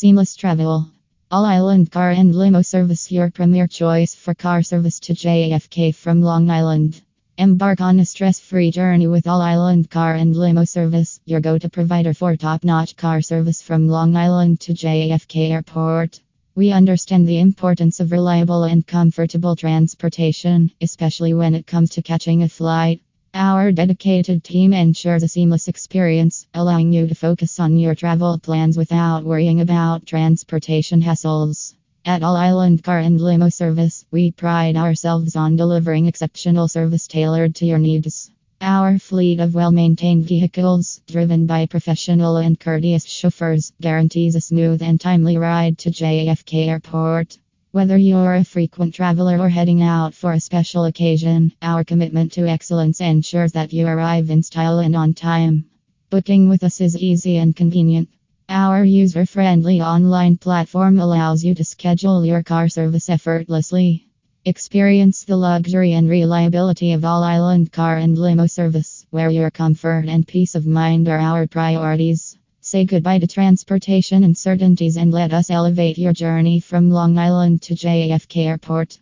Seamless travel. All Island Car and Limo Service, your premier choice for car service to JFK from Long Island. Embark on a stress free journey with All Island Car and Limo Service, your go to provider for top notch car service from Long Island to JFK Airport. We understand the importance of reliable and comfortable transportation, especially when it comes to catching a flight. Our dedicated team ensures a seamless experience, allowing you to focus on your travel plans without worrying about transportation hassles. At All Island Car and Limo Service, we pride ourselves on delivering exceptional service tailored to your needs. Our fleet of well maintained vehicles, driven by professional and courteous chauffeurs, guarantees a smooth and timely ride to JFK Airport. Whether you're a frequent traveler or heading out for a special occasion, our commitment to excellence ensures that you arrive in style and on time. Booking with us is easy and convenient. Our user friendly online platform allows you to schedule your car service effortlessly. Experience the luxury and reliability of All Island Car and Limo Service, where your comfort and peace of mind are our priorities. Say goodbye to transportation uncertainties and let us elevate your journey from Long Island to JFK Airport.